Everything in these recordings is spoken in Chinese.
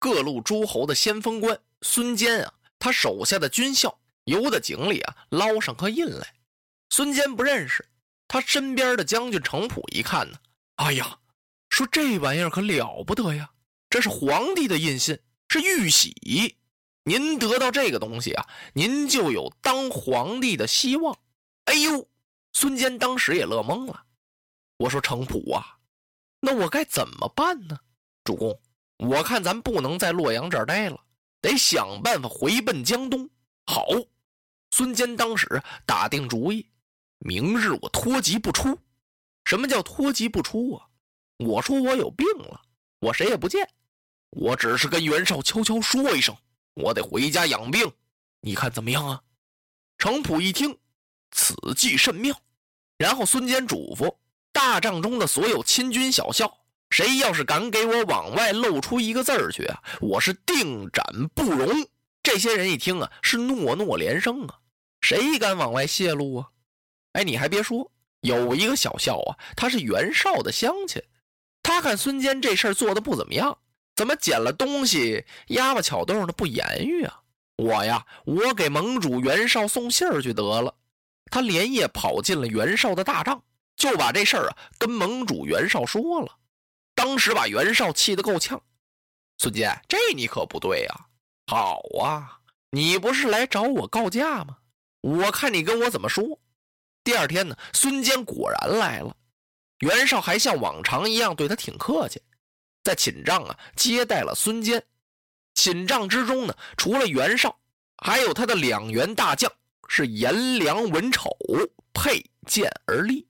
各路诸侯的先锋官孙坚啊，他手下的军校游的井里啊捞上颗印来。孙坚不认识，他身边的将军程普一看呢，哎呀，说这玩意儿可了不得呀，这是皇帝的印信，是玉玺。您得到这个东西啊，您就有当皇帝的希望。哎呦，孙坚当时也乐懵了。我说程普啊，那我该怎么办呢？主公。我看咱不能在洛阳这儿待了，得想办法回奔江东。好，孙坚当时打定主意，明日我脱籍不出。什么叫脱籍不出啊？我说我有病了，我谁也不见，我只是跟袁绍悄悄说一声，我得回家养病。你看怎么样啊？程普一听，此计甚妙。然后孙坚嘱咐大帐中的所有亲军小校。谁要是敢给我往外露出一个字儿去啊，我是定斩不容。这些人一听啊，是诺诺连声啊。谁敢往外泄露啊？哎，你还别说，有一个小校啊，他是袁绍的乡亲。他看孙坚这事儿做的不怎么样，怎么捡了东西，丫巴巧豆的不言语啊？我呀，我给盟主袁绍送信儿去得了。他连夜跑进了袁绍的大帐，就把这事儿啊跟盟主袁绍说了。当时把袁绍气得够呛，孙坚，这你可不对呀！好啊，你不是来找我告假吗？我看你跟我怎么说。第二天呢，孙坚果然来了，袁绍还像往常一样对他挺客气，在寝帐啊接待了孙坚。寝帐之中呢，除了袁绍，还有他的两员大将是颜良、文丑佩剑而立。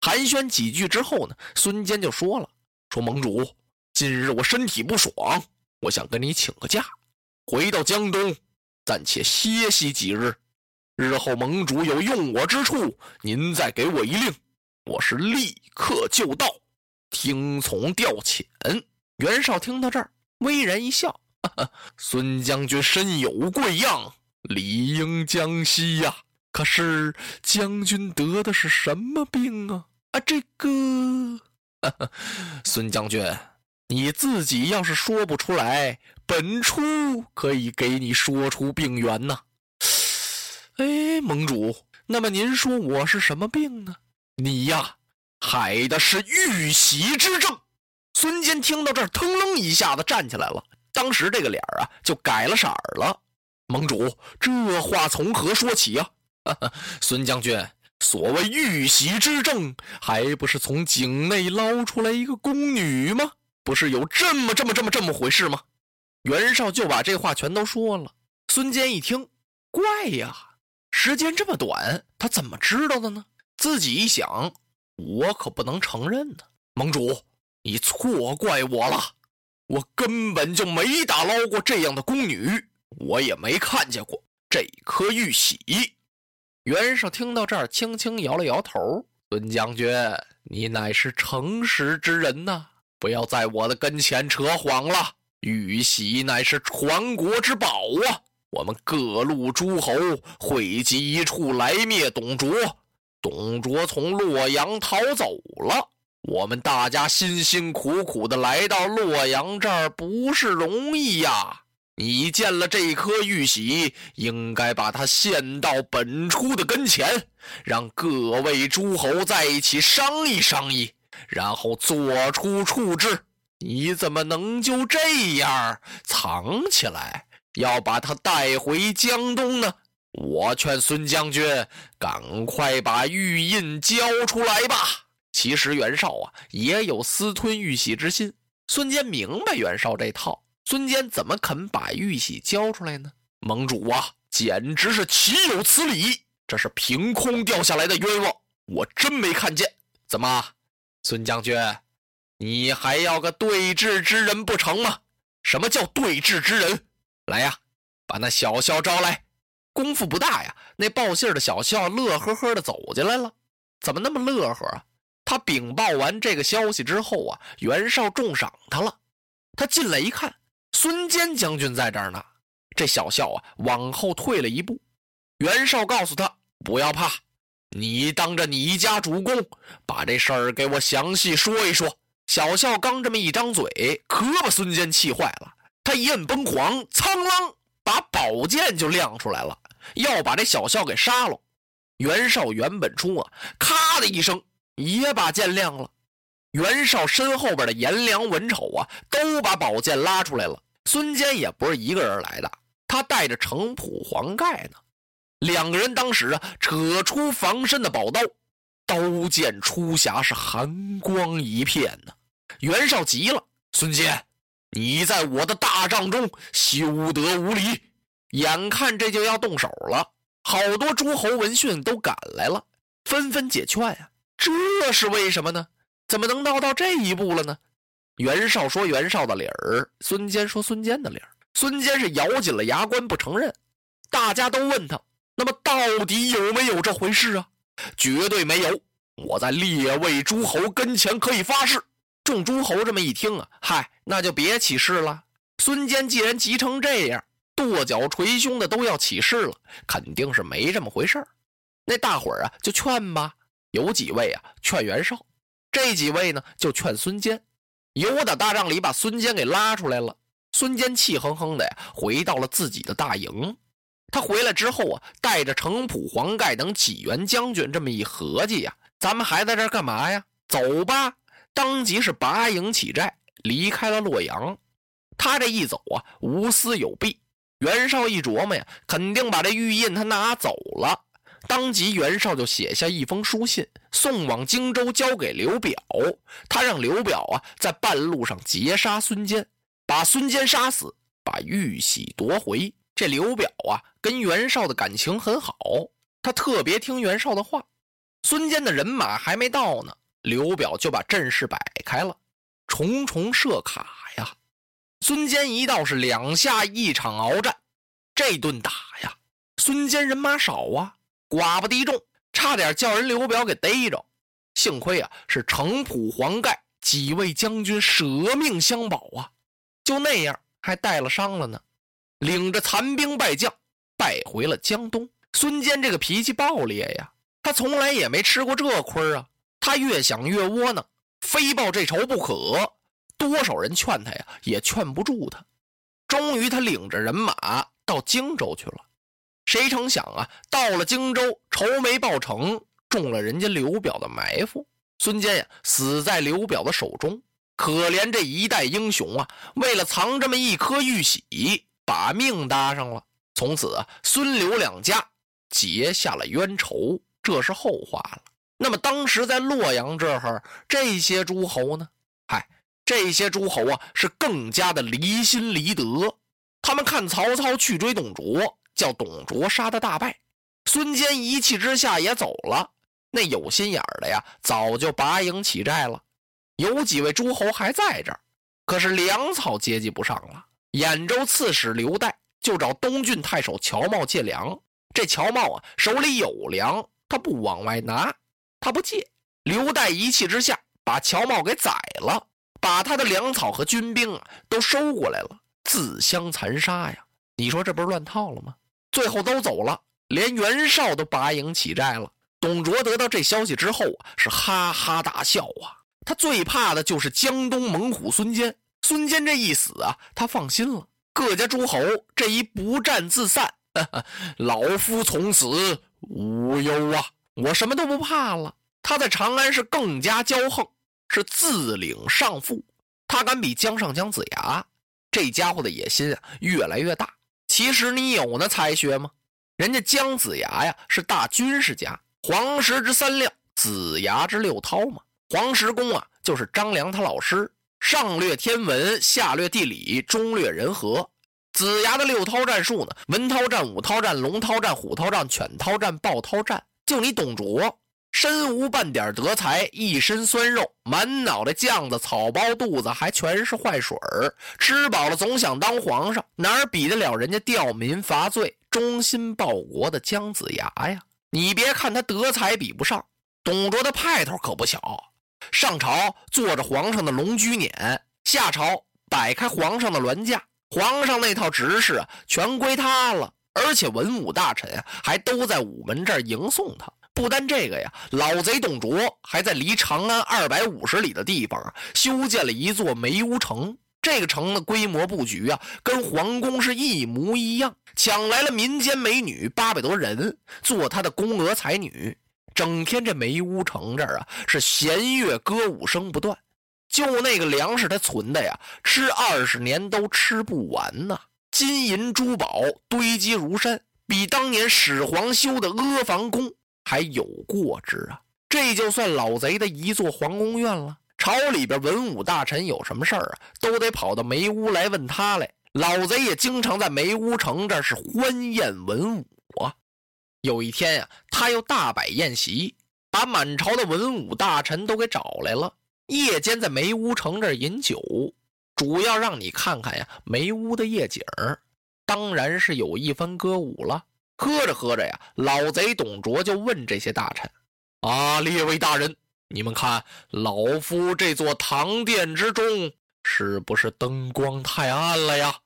寒暄几句之后呢，孙坚就说了。说盟主，近日我身体不爽，我想跟你请个假，回到江东，暂且歇息几日。日后盟主有用我之处，您再给我一令，我是立刻就到，听从调遣。袁绍听到这儿，微然一笑：“孙将军身有贵恙，理应江西呀。可是将军得的是什么病啊？啊，这个。” 孙将军，你自己要是说不出来，本初可以给你说出病源呢。哎，盟主，那么您说我是什么病呢？你呀，害的是玉玺之症。孙坚听到这儿，腾楞一下子站起来了，当时这个脸啊就改了色儿了。盟主，这话从何说起呀？孙将军。所谓玉玺之政，还不是从井内捞出来一个宫女吗？不是有这么这么这么这么回事吗？袁绍就把这话全都说了。孙坚一听，怪呀，时间这么短，他怎么知道的呢？自己一想，我可不能承认呢。盟主，你错怪我了，我根本就没打捞过这样的宫女，我也没看见过这颗玉玺。袁绍听到这儿，轻轻摇了摇头：“孙将军，你乃是诚实之人呐，不要在我的跟前扯谎了。玉玺乃是传国之宝啊！我们各路诸侯汇集一处来灭董卓。董卓从洛阳逃走了，我们大家辛辛苦苦的来到洛阳这儿，不是容易呀。”你见了这颗玉玺，应该把它献到本初的跟前，让各位诸侯在一起商议商议，然后做出处置。你怎么能就这样藏起来，要把它带回江东呢？我劝孙将军赶快把玉印交出来吧。其实袁绍啊，也有私吞玉玺之心。孙坚明白袁绍这套。孙坚怎么肯把玉玺交出来呢？盟主啊，简直是岂有此理！这是凭空掉下来的冤枉，我真没看见。怎么，孙将军，你还要个对峙之人不成吗？什么叫对峙之人？来呀，把那小校招来。功夫不大呀，那报信的小校乐呵呵的走进来了。怎么那么乐呵啊？他禀报完这个消息之后啊，袁绍重赏他了。他进来一看，孙坚将军在这儿呢。这小校啊，往后退了一步。袁绍告诉他：“不要怕，你当着你家主公，把这事儿给我详细说一说。”小校刚这么一张嘴，可把孙坚气坏了。他一摁崩簧，苍啷，把宝剑就亮出来了。要把这小校给杀了，袁绍原本冲啊，咔的一声也把剑亮了。袁绍身后边的颜良、文丑啊，都把宝剑拉出来了。孙坚也不是一个人来的，他带着程普、黄盖呢。两个人当时啊，扯出防身的宝刀，刀剑出匣，是寒光一片呢。袁绍急了：“孙坚，你在我的大帐中休得无礼！”眼看这就要动手了，好多诸侯闻讯都赶来了，纷纷解劝呀。这是为什么呢？怎么能闹到这一步了呢？袁绍说袁绍的理儿，孙坚说孙坚的理儿。孙坚是咬紧了牙关不承认。大家都问他，那么到底有没有这回事啊？绝对没有。我在列位诸侯跟前可以发誓。众诸侯这么一听啊，嗨，那就别起誓了。孙坚既然急成这样。跺脚捶胸的都要起誓了，肯定是没这么回事那大伙儿啊就劝吧，有几位啊劝袁绍，这几位呢就劝孙坚。由我的大帐里把孙坚给拉出来了。孙坚气哼哼的呀，回到了自己的大营。他回来之后啊，带着程普、黄盖等几员将军，这么一合计呀，咱们还在这干嘛呀？走吧！当即是拔营起寨，离开了洛阳。他这一走啊，无私有弊。袁绍一琢磨呀，肯定把这玉印他拿走了。当即，袁绍就写下一封书信，送往荆州，交给刘表。他让刘表啊，在半路上截杀孙坚，把孙坚杀死，把玉玺夺回。这刘表啊，跟袁绍的感情很好，他特别听袁绍的话。孙坚的人马还没到呢，刘表就把阵势摆开了，重重设卡呀。孙坚一到是两下一场鏖战，这顿打呀，孙坚人马少啊，寡不敌众，差点叫人刘表给逮着。幸亏啊，是程普、黄盖几位将军舍命相保啊，就那样还带了伤了呢，领着残兵败将败回了江东。孙坚这个脾气暴烈呀，他从来也没吃过这亏啊，他越想越窝囊，非报这仇不可。多少人劝他呀，也劝不住他。终于，他领着人马到荆州去了。谁成想啊，到了荆州，仇没报成，中了人家刘表的埋伏。孙坚呀，死在刘表的手中。可怜这一代英雄啊，为了藏这么一颗玉玺，把命搭上了。从此啊，孙刘两家结下了冤仇，这是后话了。那么，当时在洛阳这儿，这些诸侯呢？嗨。这些诸侯啊，是更加的离心离德。他们看曹操去追董卓，叫董卓杀的大败，孙坚一气之下也走了。那有心眼的呀，早就拔营起寨了。有几位诸侯还在这儿，可是粮草接济不上了。兖州刺史刘岱就找东郡太守乔瑁借粮。这乔瑁啊，手里有粮，他不往外拿，他不借。刘岱一气之下，把乔瑁给宰了。把他的粮草和军兵啊都收过来了，自相残杀呀！你说这不是乱套了吗？最后都走了，连袁绍都拔营起寨了。董卓得到这消息之后啊，是哈哈大笑啊！他最怕的就是江东猛虎孙坚。孙坚这一死啊，他放心了。各家诸侯这一不战自散，老夫从此无忧啊！我什么都不怕了。他在长安是更加骄横。是自领上父，他敢比江上姜子牙，这家伙的野心啊越来越大。其实你有那才学吗？人家姜子牙呀是大军事家，黄石之三亮，子牙之六韬嘛。黄石公啊就是张良他老师，上略天文，下略地理，中略人和。子牙的六韬战术呢，文韬战、武韬战、龙韬战、虎韬战、犬韬战、豹韬战，就你董卓。身无半点德才，一身酸肉，满脑袋酱子，草包肚子还全是坏水儿。吃饱了总想当皇上，哪比得了人家吊民伐罪、忠心报国的姜子牙呀？你别看他德才比不上，董卓的派头可不小。上朝坐着皇上的龙驹辇，下朝摆开皇上的銮驾，皇上那套执事全归他了，而且文武大臣啊，还都在午门这儿迎送他。不单这个呀，老贼董卓还在离长安二百五十里的地方啊，修建了一座梅屋城。这个城的规模布局啊，跟皇宫是一模一样。抢来了民间美女八百多人做他的宫娥才女，整天这梅屋城这儿啊是弦乐歌舞声不断。就那个粮食他存的呀，吃二十年都吃不完呐。金银珠宝堆积如山，比当年始皇修的阿房宫。还有过之啊！这就算老贼的一座皇宫院了。朝里边文武大臣有什么事儿啊，都得跑到梅屋来问他来。老贼也经常在梅屋城这是欢宴文武啊。有一天呀，他又大摆宴席，把满朝的文武大臣都给找来了。夜间在梅屋城这饮酒，主要让你看看呀梅屋的夜景当然是有一番歌舞了。喝着喝着呀，老贼董卓就问这些大臣：“啊，列位大人，你们看老夫这座堂殿之中是不是灯光太暗了呀？”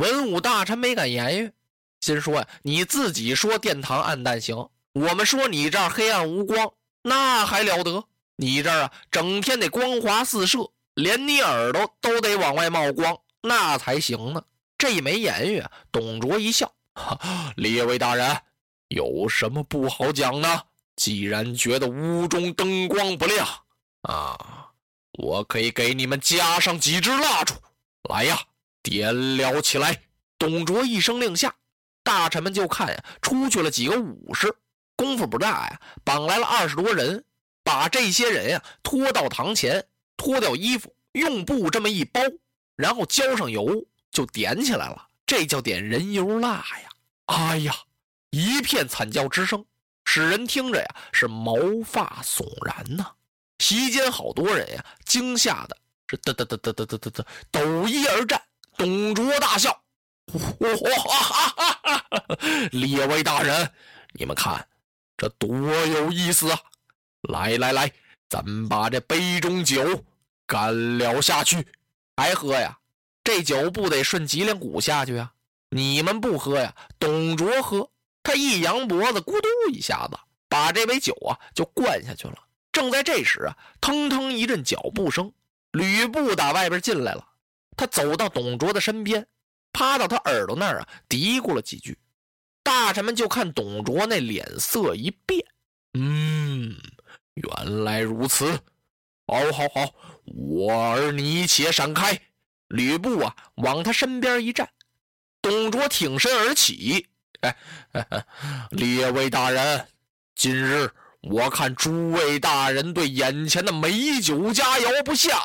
文武大臣没敢言语，心说呀：“你自己说殿堂暗淡行，我们说你这儿黑暗无光，那还了得？你这儿啊，整天得光华四射，连你耳朵都得往外冒光，那才行呢。”这一没言语，董卓一笑。列位大人，有什么不好讲呢？既然觉得屋中灯光不亮啊，我可以给你们加上几支蜡烛，来呀，点了起来！董卓一声令下，大臣们就看呀，出去了几个武士，功夫不大呀，绑来了二十多人，把这些人呀拖到堂前，脱掉衣服，用布这么一包，然后浇上油，就点起来了。这叫点人油蜡呀！哎呀，一片惨叫之声，使人听着呀是毛发悚然呐。席间好多人呀，惊吓的是嘚嘚嘚嘚嘚嘚嘚嘚抖衣而战。董卓大笑：“哈哈哈哈哈列位大人，你们看这多有意思啊！来来来，咱们把这杯中酒干了下去，还喝呀？”这酒不得顺脊梁骨下去啊！你们不喝呀？董卓喝，他一扬脖子，咕嘟一下子把这杯酒啊就灌下去了。正在这时啊，腾腾一阵脚步声，吕布打外边进来了。他走到董卓的身边，趴到他耳朵那儿啊，嘀咕了几句。大臣们就看董卓那脸色一变，嗯，原来如此。好，好，好，我儿你且闪开。吕布啊，往他身边一站，董卓挺身而起。哎，列位大人，今日我看诸位大人对眼前的美酒佳肴不下，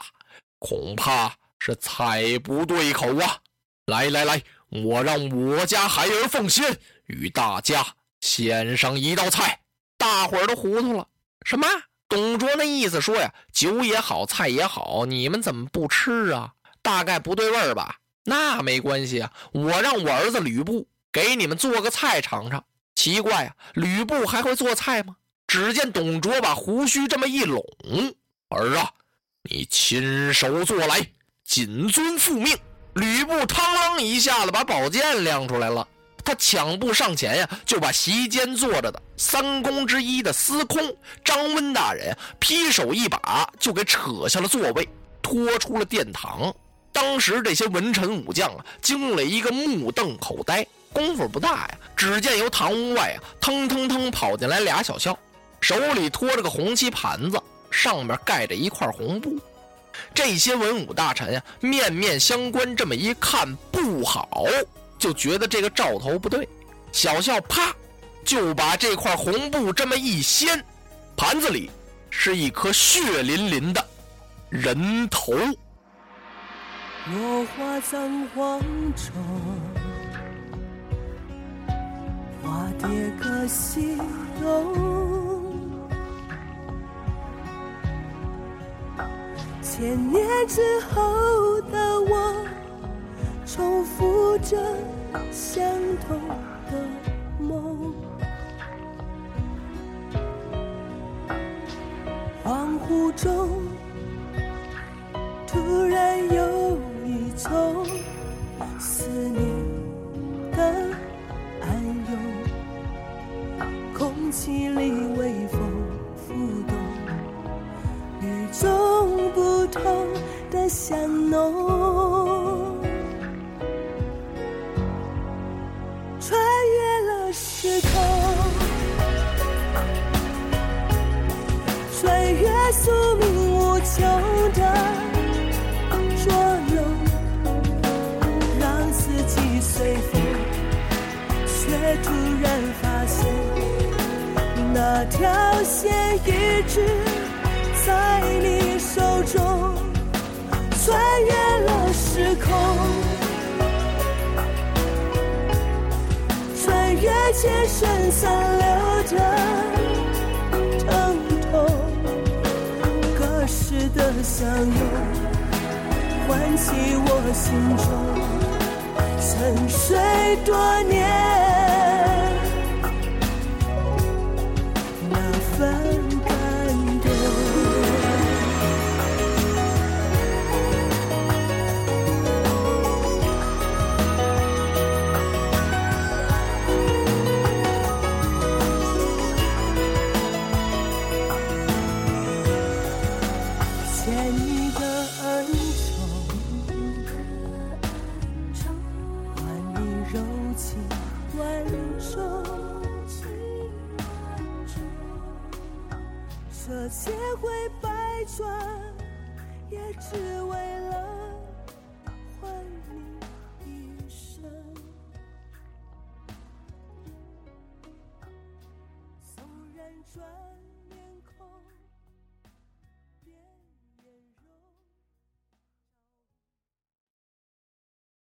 恐怕是菜不对口啊！来来来，我让我家孩儿奉先与大家献上一道菜。大伙儿都糊涂了，什么？董卓那意思说呀，酒也好，菜也好，你们怎么不吃啊？大概不对味儿吧？那没关系啊，我让我儿子吕布给你们做个菜尝尝。奇怪啊，吕布还会做菜吗？只见董卓把胡须这么一拢，儿啊，你亲手做来，谨遵父命。吕布嘡啷一下子把宝剑亮出来了，他抢步上前呀，就把席间坐着的三公之一的司空张温大人劈手一把就给扯下了座位，拖出了殿堂。当时这些文臣武将啊，惊了一个目瞪口呆。功夫不大呀，只见由堂屋外啊，腾腾腾跑进来俩小校，手里托着个红漆盘子，上面盖着一块红布。这些文武大臣呀，面面相关，这么一看不好，就觉得这个兆头不对。小校啪，就把这块红布这么一掀，盘子里是一颗血淋淋的人头。落花葬黄冢，花蝶各西东。千年之后的我，重复着相同的梦。恍惚中。从思念的暗涌，空气里微风浮动，与众不同的香浓，穿越了时空。穿越宿命突然发现那条线一直在你手中，穿越了时空，穿越千生残留的疼痛。隔世的相拥，唤起我心中沉睡多年转，也只为了换你一生。纵然转。